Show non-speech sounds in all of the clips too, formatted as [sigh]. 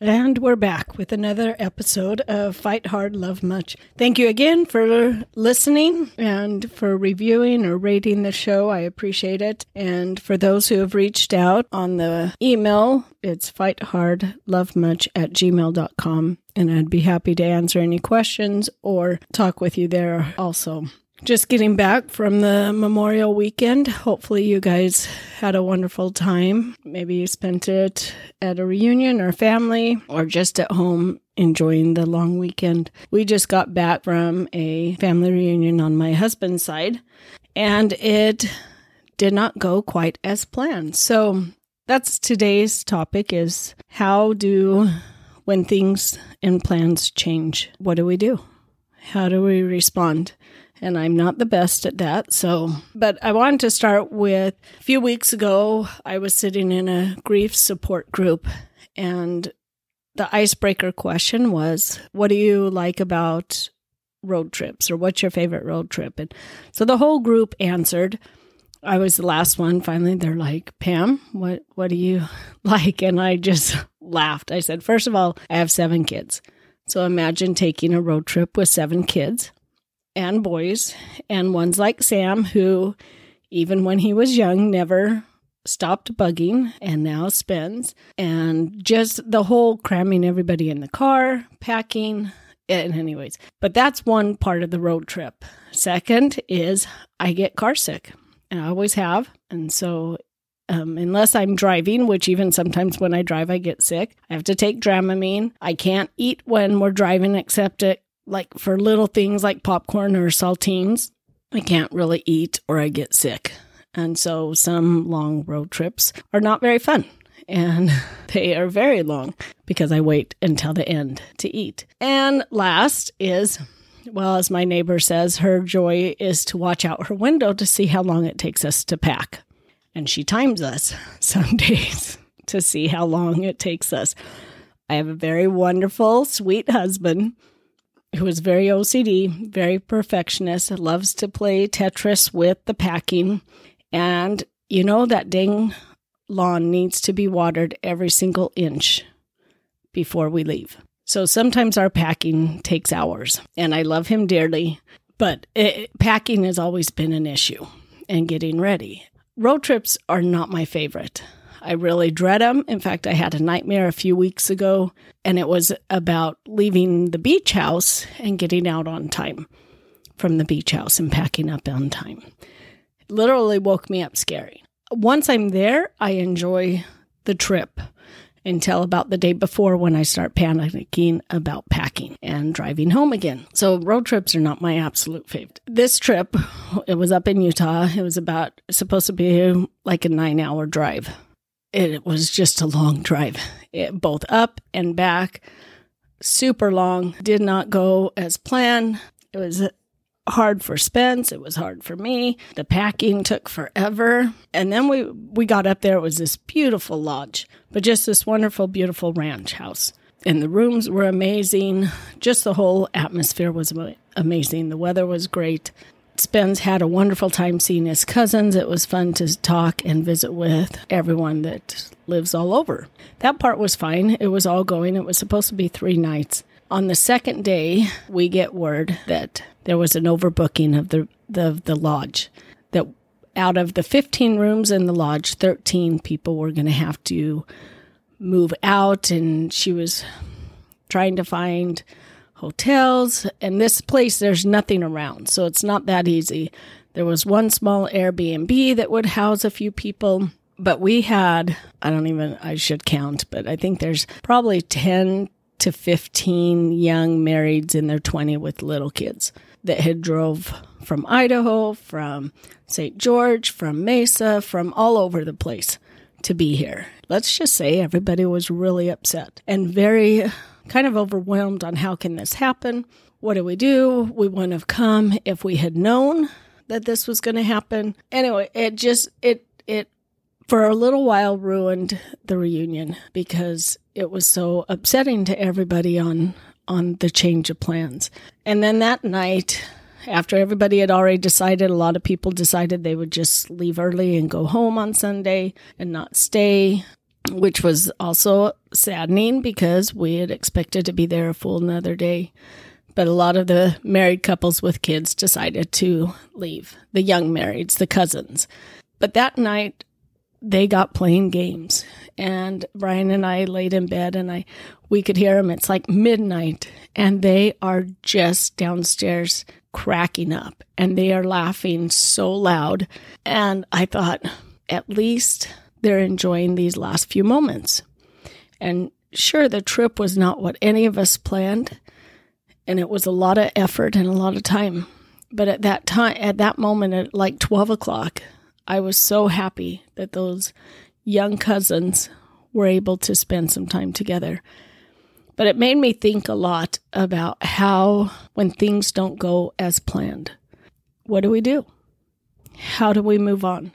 And we're back with another episode of Fight Hard, Love Much. Thank you again for listening and for reviewing or rating the show. I appreciate it. And for those who have reached out on the email, it's fighthardlovemuch at gmail.com. And I'd be happy to answer any questions or talk with you there also just getting back from the Memorial weekend. Hopefully, you guys had a wonderful time. Maybe you spent it at a reunion or family or just at home enjoying the long weekend. We just got back from a family reunion on my husband's side, and it did not go quite as planned. So, that's today's topic is how do when things and plans change, what do we do? How do we respond? And I'm not the best at that. So, but I wanted to start with a few weeks ago, I was sitting in a grief support group, and the icebreaker question was, What do you like about road trips, or what's your favorite road trip? And so the whole group answered. I was the last one. Finally, they're like, Pam, what, what do you [laughs] like? And I just [laughs] laughed. I said, First of all, I have seven kids. So imagine taking a road trip with seven kids and boys, and ones like Sam, who, even when he was young, never stopped bugging and now spends, and just the whole cramming everybody in the car, packing. And, anyways, but that's one part of the road trip. Second is I get car sick, and I always have. And so um, unless I'm driving, which even sometimes when I drive, I get sick. I have to take Dramamine. I can't eat when we're driving except at like for little things like popcorn or saltines, I can't really eat or I get sick. And so some long road trips are not very fun. And [laughs] they are very long because I wait until the end to eat. And last is, well, as my neighbor says, her joy is to watch out her window to see how long it takes us to pack. And she times us [laughs] some days to see how long it takes us. I have a very wonderful, sweet husband who is very OCD, very perfectionist, loves to play Tetris with the packing. And you know that dang lawn needs to be watered every single inch before we leave. So sometimes our packing takes hours, and I love him dearly, but it, packing has always been an issue and getting ready. Road trips are not my favorite. I really dread them. In fact, I had a nightmare a few weeks ago, and it was about leaving the beach house and getting out on time from the beach house and packing up on time. It literally woke me up scary. Once I'm there, I enjoy the trip until about the day before when I start panicking about packing and driving home again. So road trips are not my absolute favorite. This trip, it was up in Utah. It was about supposed to be like a 9-hour drive it was just a long drive, it, both up and back, super long. Did not go as planned. It was hard for Spence. It was hard for me. The packing took forever. And then we, we got up there. It was this beautiful lodge, but just this wonderful, beautiful ranch house. And the rooms were amazing. Just the whole atmosphere was amazing. The weather was great. Spence had a wonderful time seeing his cousins. It was fun to talk and visit with everyone that lives all over. That part was fine. It was all going. It was supposed to be three nights. On the second day, we get word that there was an overbooking of the, the, the lodge. That out of the 15 rooms in the lodge, 13 people were going to have to move out. And she was trying to find hotels. And this place, there's nothing around, so it's not that easy. There was one small Airbnb that would house a few people, but we had, I don't even, I should count, but I think there's probably 10 to 15 young marrieds in their 20 with little kids that had drove from Idaho, from St. George, from Mesa, from all over the place to be here. Let's just say everybody was really upset and very kind of overwhelmed on how can this happen? What do we do? We wouldn't have come if we had known that this was going to happen. Anyway, it just it it for a little while ruined the reunion because it was so upsetting to everybody on on the change of plans. And then that night after everybody had already decided, a lot of people decided they would just leave early and go home on Sunday and not stay. Which was also saddening because we had expected to be there a full another day. But a lot of the married couples with kids decided to leave, the young marrieds, the cousins. But that night, they got playing games and Brian and I laid in bed and I we could hear them it's like midnight and they are just downstairs cracking up and they are laughing so loud and I thought at least they're enjoying these last few moments and sure the trip was not what any of us planned and it was a lot of effort and a lot of time but at that time at that moment at like 12 o'clock I was so happy that those young cousins were able to spend some time together. But it made me think a lot about how, when things don't go as planned, what do we do? How do we move on?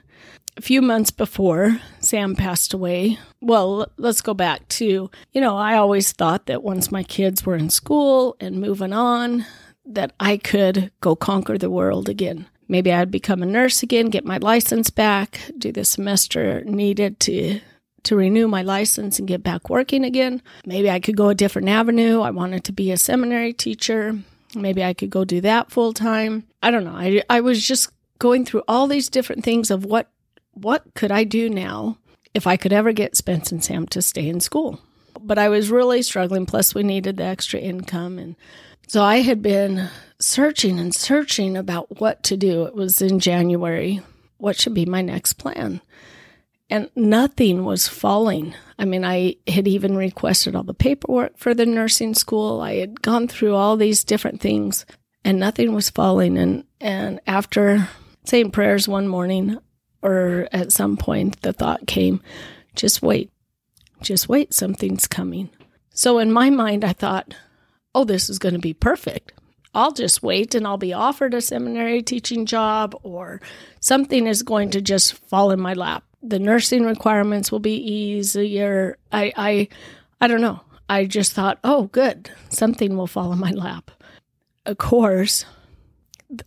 Few months before Sam passed away, well, let's go back to, you know, I always thought that once my kids were in school and moving on, that I could go conquer the world again. Maybe I'd become a nurse again, get my license back, do the semester needed to to renew my license and get back working again. Maybe I could go a different avenue. I wanted to be a seminary teacher. Maybe I could go do that full time. I don't know. I I was just going through all these different things of what what could I do now if I could ever get Spence and Sam to stay in school. But I was really struggling plus we needed the extra income and so I had been searching and searching about what to do. It was in January. What should be my next plan? And nothing was falling. I mean, I had even requested all the paperwork for the nursing school. I had gone through all these different things and nothing was falling. And, and after saying prayers one morning or at some point, the thought came, just wait, just wait, something's coming. So in my mind, I thought, oh, this is going to be perfect. I'll just wait and I'll be offered a seminary teaching job or something is going to just fall in my lap. The nursing requirements will be easier. I I I don't know. I just thought, "Oh, good. Something will fall in my lap." Of course,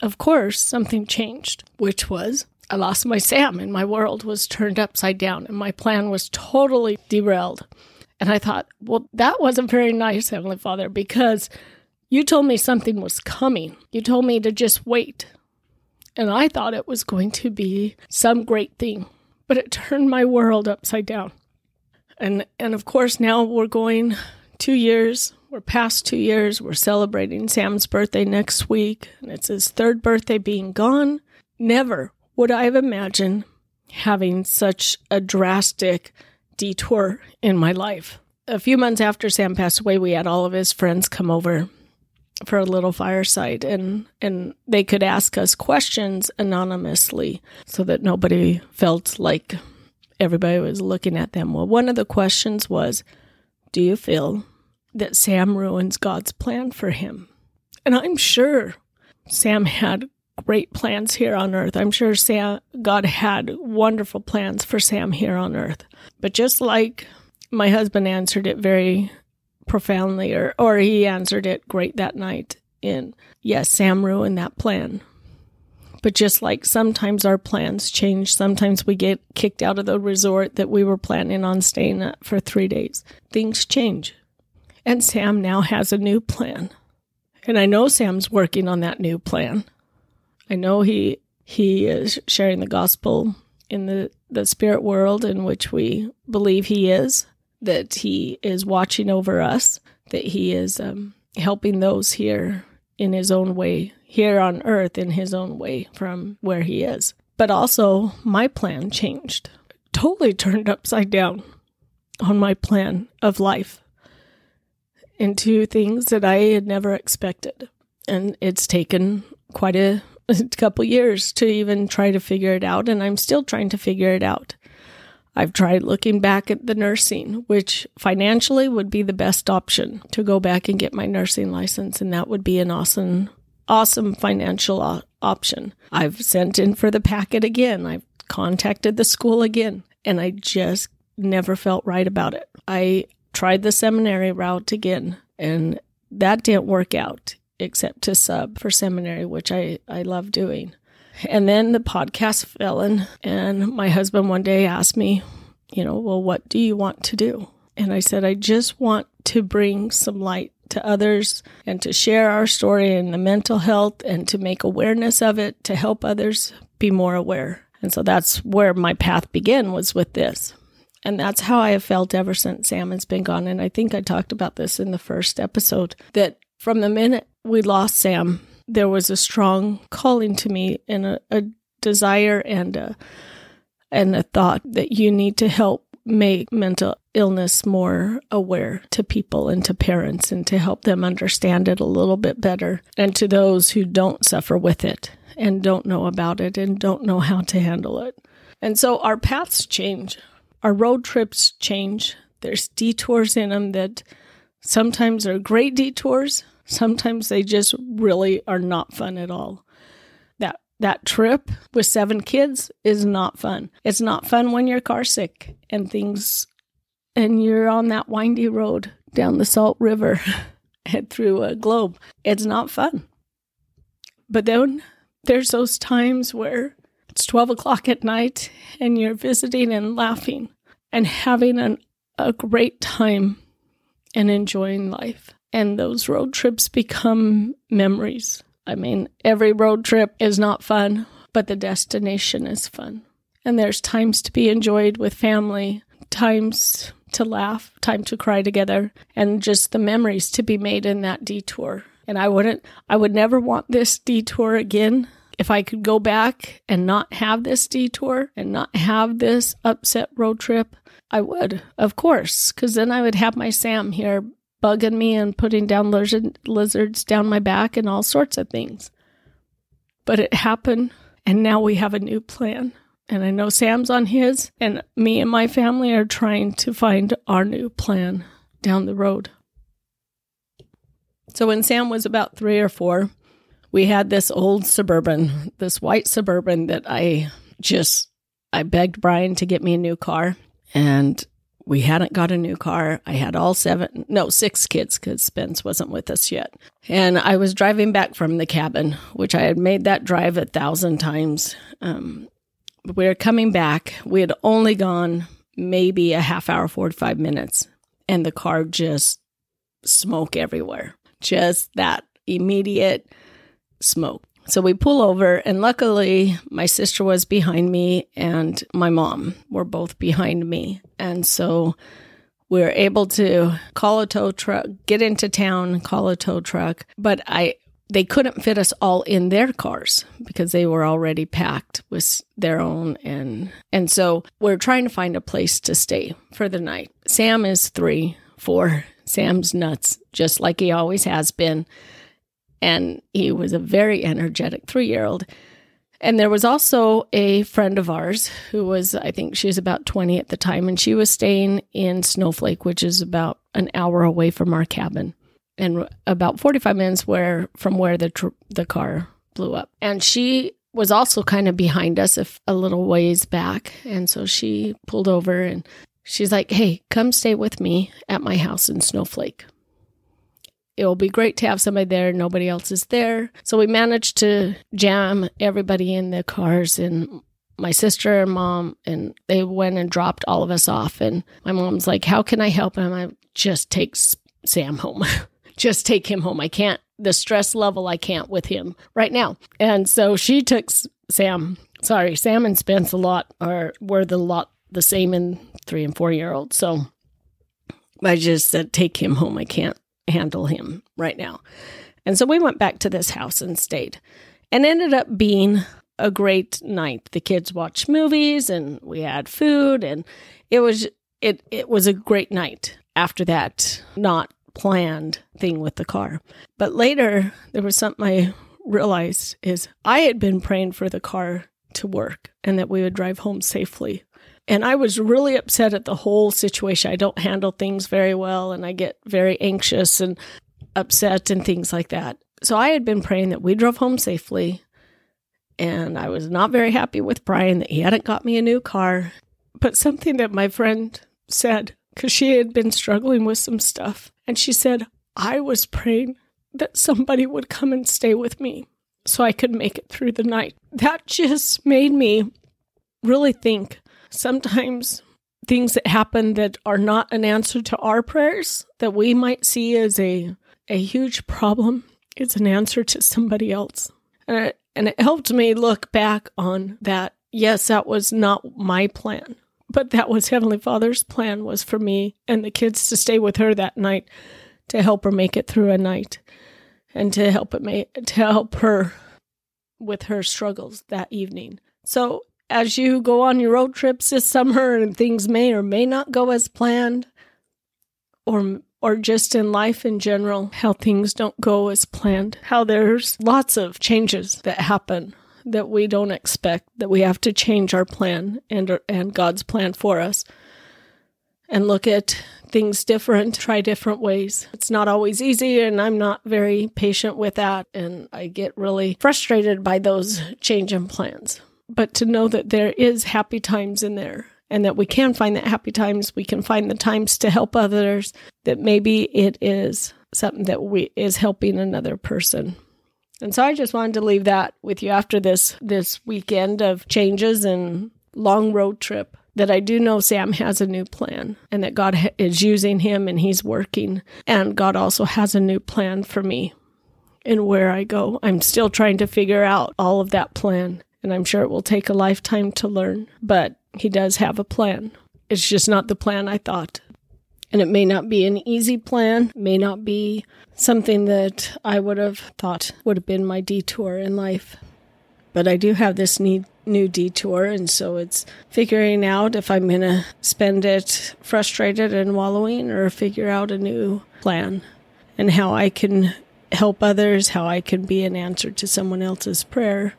of course, something changed, which was I lost my Sam and my world was turned upside down and my plan was totally derailed. And I thought, well, that wasn't very nice, Heavenly Father, because you told me something was coming. You told me to just wait. And I thought it was going to be some great thing, but it turned my world upside down. And and of course now we're going 2 years. We're past 2 years. We're celebrating Sam's birthday next week, and it's his third birthday being gone. Never would I have imagined having such a drastic detour in my life. A few months after Sam passed away, we had all of his friends come over for a little fireside and and they could ask us questions anonymously so that nobody felt like everybody was looking at them. Well, one of the questions was, do you feel that Sam ruins God's plan for him? And I'm sure Sam had great plans here on earth. I'm sure Sam God had wonderful plans for Sam here on earth. But just like my husband answered it very profoundly, or, or he answered it great that night in, yes, Sam ruined that plan. But just like sometimes our plans change, sometimes we get kicked out of the resort that we were planning on staying at for three days. Things change. And Sam now has a new plan. And I know Sam's working on that new plan. I know he he is sharing the gospel in the, the spirit world in which we believe he is that He is watching over us, that He is um, helping those here in His own way, here on earth in His own way from where He is. But also, my plan changed, totally turned upside down on my plan of life into things that I had never expected. And it's taken quite a, a [laughs] couple years to even try to figure it out, and I'm still trying to figure it out. I've tried looking back at the nursing, which financially would be the best option to go back and get my nursing license, and that would be an awesome, awesome financial option. I've sent in for the packet again. I've contacted the school again, and I just never felt right about it. I tried the seminary route again, and that didn't work out except to sub for seminary, which I, I love doing. And then the podcast fell in, and my husband one day asked me, you know, well, what do you want to do? And I said, I just want to bring some light to others and to share our story and the mental health and to make awareness of it to help others be more aware. And so that's where my path began was with this. And that's how I have felt ever since Sam has been gone. And I think I talked about this in the first episode that from the minute we lost Sam, there was a strong calling to me and a, a desire and a, and a thought that you need to help make mental illness more aware to people and to parents and to help them understand it a little bit better and to those who don't suffer with it and don't know about it and don't know how to handle it. And so our paths change, our road trips change. There's detours in them that sometimes are great detours, sometimes they just really are not fun at all. That that trip with seven kids is not fun. It's not fun when you're car sick and things and you're on that windy road down the Salt River [laughs] and through a Globe. It's not fun. But then there's those times where it's 12 o'clock at night and you're visiting and laughing and having an, a great time and enjoying life. And those road trips become memories. I mean, every road trip is not fun, but the destination is fun. And there's times to be enjoyed with family, times to laugh, time to cry together, and just the memories to be made in that detour. And I wouldn't, I would never want this detour again. If I could go back and not have this detour and not have this upset road trip, I would, of course, because then I would have my Sam here bugging me and putting down lizard, lizards down my back and all sorts of things. But it happened, and now we have a new plan. And I know Sam's on his, and me and my family are trying to find our new plan down the road. So when Sam was about three or four, we had this old Suburban, this white Suburban that I just I begged Brian to get me a new car, and we hadn't got a new car. I had all seven, no, six kids because Spence wasn't with us yet. And I was driving back from the cabin, which I had made that drive a thousand times. Um, we were coming back. We had only gone maybe a half hour, 45 minutes, and the car just smoke everywhere. Just that immediate smoke. So we pull over, and luckily, my sister was behind me, and my mom were both behind me. And so we were able to call a tow truck, get into town, call a tow truck. But I they couldn't fit us all in their cars because they were already packed with their own and and so we're trying to find a place to stay for the night. Sam is 3, 4. Sam's nuts just like he always has been. And he was a very energetic 3-year-old. And there was also a friend of ours who was, I think she was about 20 at the time, and she was staying in Snowflake, which is about an hour away from our cabin and about 45 minutes where from where the tr- the car blew up. And she was also kind of behind us if a little ways back, and so she pulled over and she's like, "Hey, come stay with me at my house in Snowflake." It will be great to have somebody there. Nobody else is there. So we managed to jam everybody in the cars and my sister and mom and they went and dropped all of us off and my mom's like how can i help him i just take sam home [laughs] just take him home. I can't, the stress level, I can't with him right now. And so she took Sam, sorry, Sam and Spence a lot are, were the lot the same in three and four year olds. So I just said, take him home. I can't handle him right now. And so we went back to this house and stayed and ended up being a great night. The kids watched movies and we had food and it was it it was a great night after that not planned thing with the car. But later, there was something I realized is I had been praying for the car to work and that we would drive home safely. And I was really upset at the whole situation. I don't handle things very well and I get very anxious and upset and things like that. So I had been praying that we drove home safely. And I was not very happy with Brian that he hadn't got me a new car. But something that my friend said because she had been struggling with some stuff. And she said, I was praying that somebody would come and stay with me so I could make it through the night. That just made me really think sometimes things that happen that are not an answer to our prayers that we might see as a a huge problem it's an answer to somebody else. And it, and it helped me look back on that. Yes that was not my plan but that was heavenly father's plan was for me and the kids to stay with her that night to help her make it through a night and to help it make to help her with her struggles that evening. So as you go on your road trips this summer and things may or may not go as planned or or just in life in general how things don't go as planned how there's lots of changes that happen that we don't expect that we have to change our plan and and God's plan for us and look at things different, try different ways. It's not always easy, and I'm not very patient with that. And I get really frustrated by those change in plans but to know that there is happy times in there and that we can find that happy times we can find the times to help others that maybe it is something that we is helping another person and so i just wanted to leave that with you after this this weekend of changes and long road trip that I do know Sam has a new plan and that God is using him and he's working. And God also has a new plan for me and where I go. I'm still trying to figure out all of that plan and I'm sure it will take a lifetime to learn, but he does have a plan. It's just not the plan I thought. And it may not be an easy plan, may not be something that I would have thought would have been my detour in life. But I do have this need, new detour, and so it's figuring out if I'm going to spend it frustrated and wallowing or figure out a new plan and how I can help others, how I can be an answer to someone else's prayer,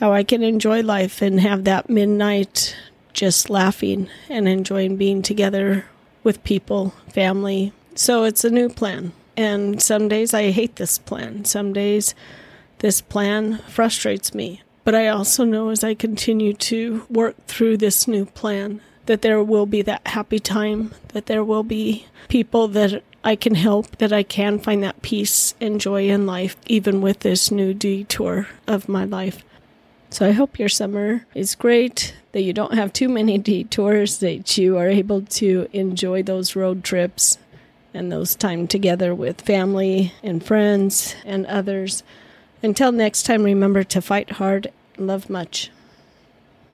how I can enjoy life and have that midnight just laughing and enjoying being together with people, family. So it's a new plan. And some days I hate this plan. Some days this plan frustrates me. But I also know as I continue to work through this new plan that there will be that happy time, that there will be people that I can help, that I can find that peace and joy in life, even with this new detour of my life. So I hope your summer is great, that you don't have too many [laughs] detours, that you are able to enjoy those road trips and those time together with family and friends and others. Until next time, remember to fight hard, love much.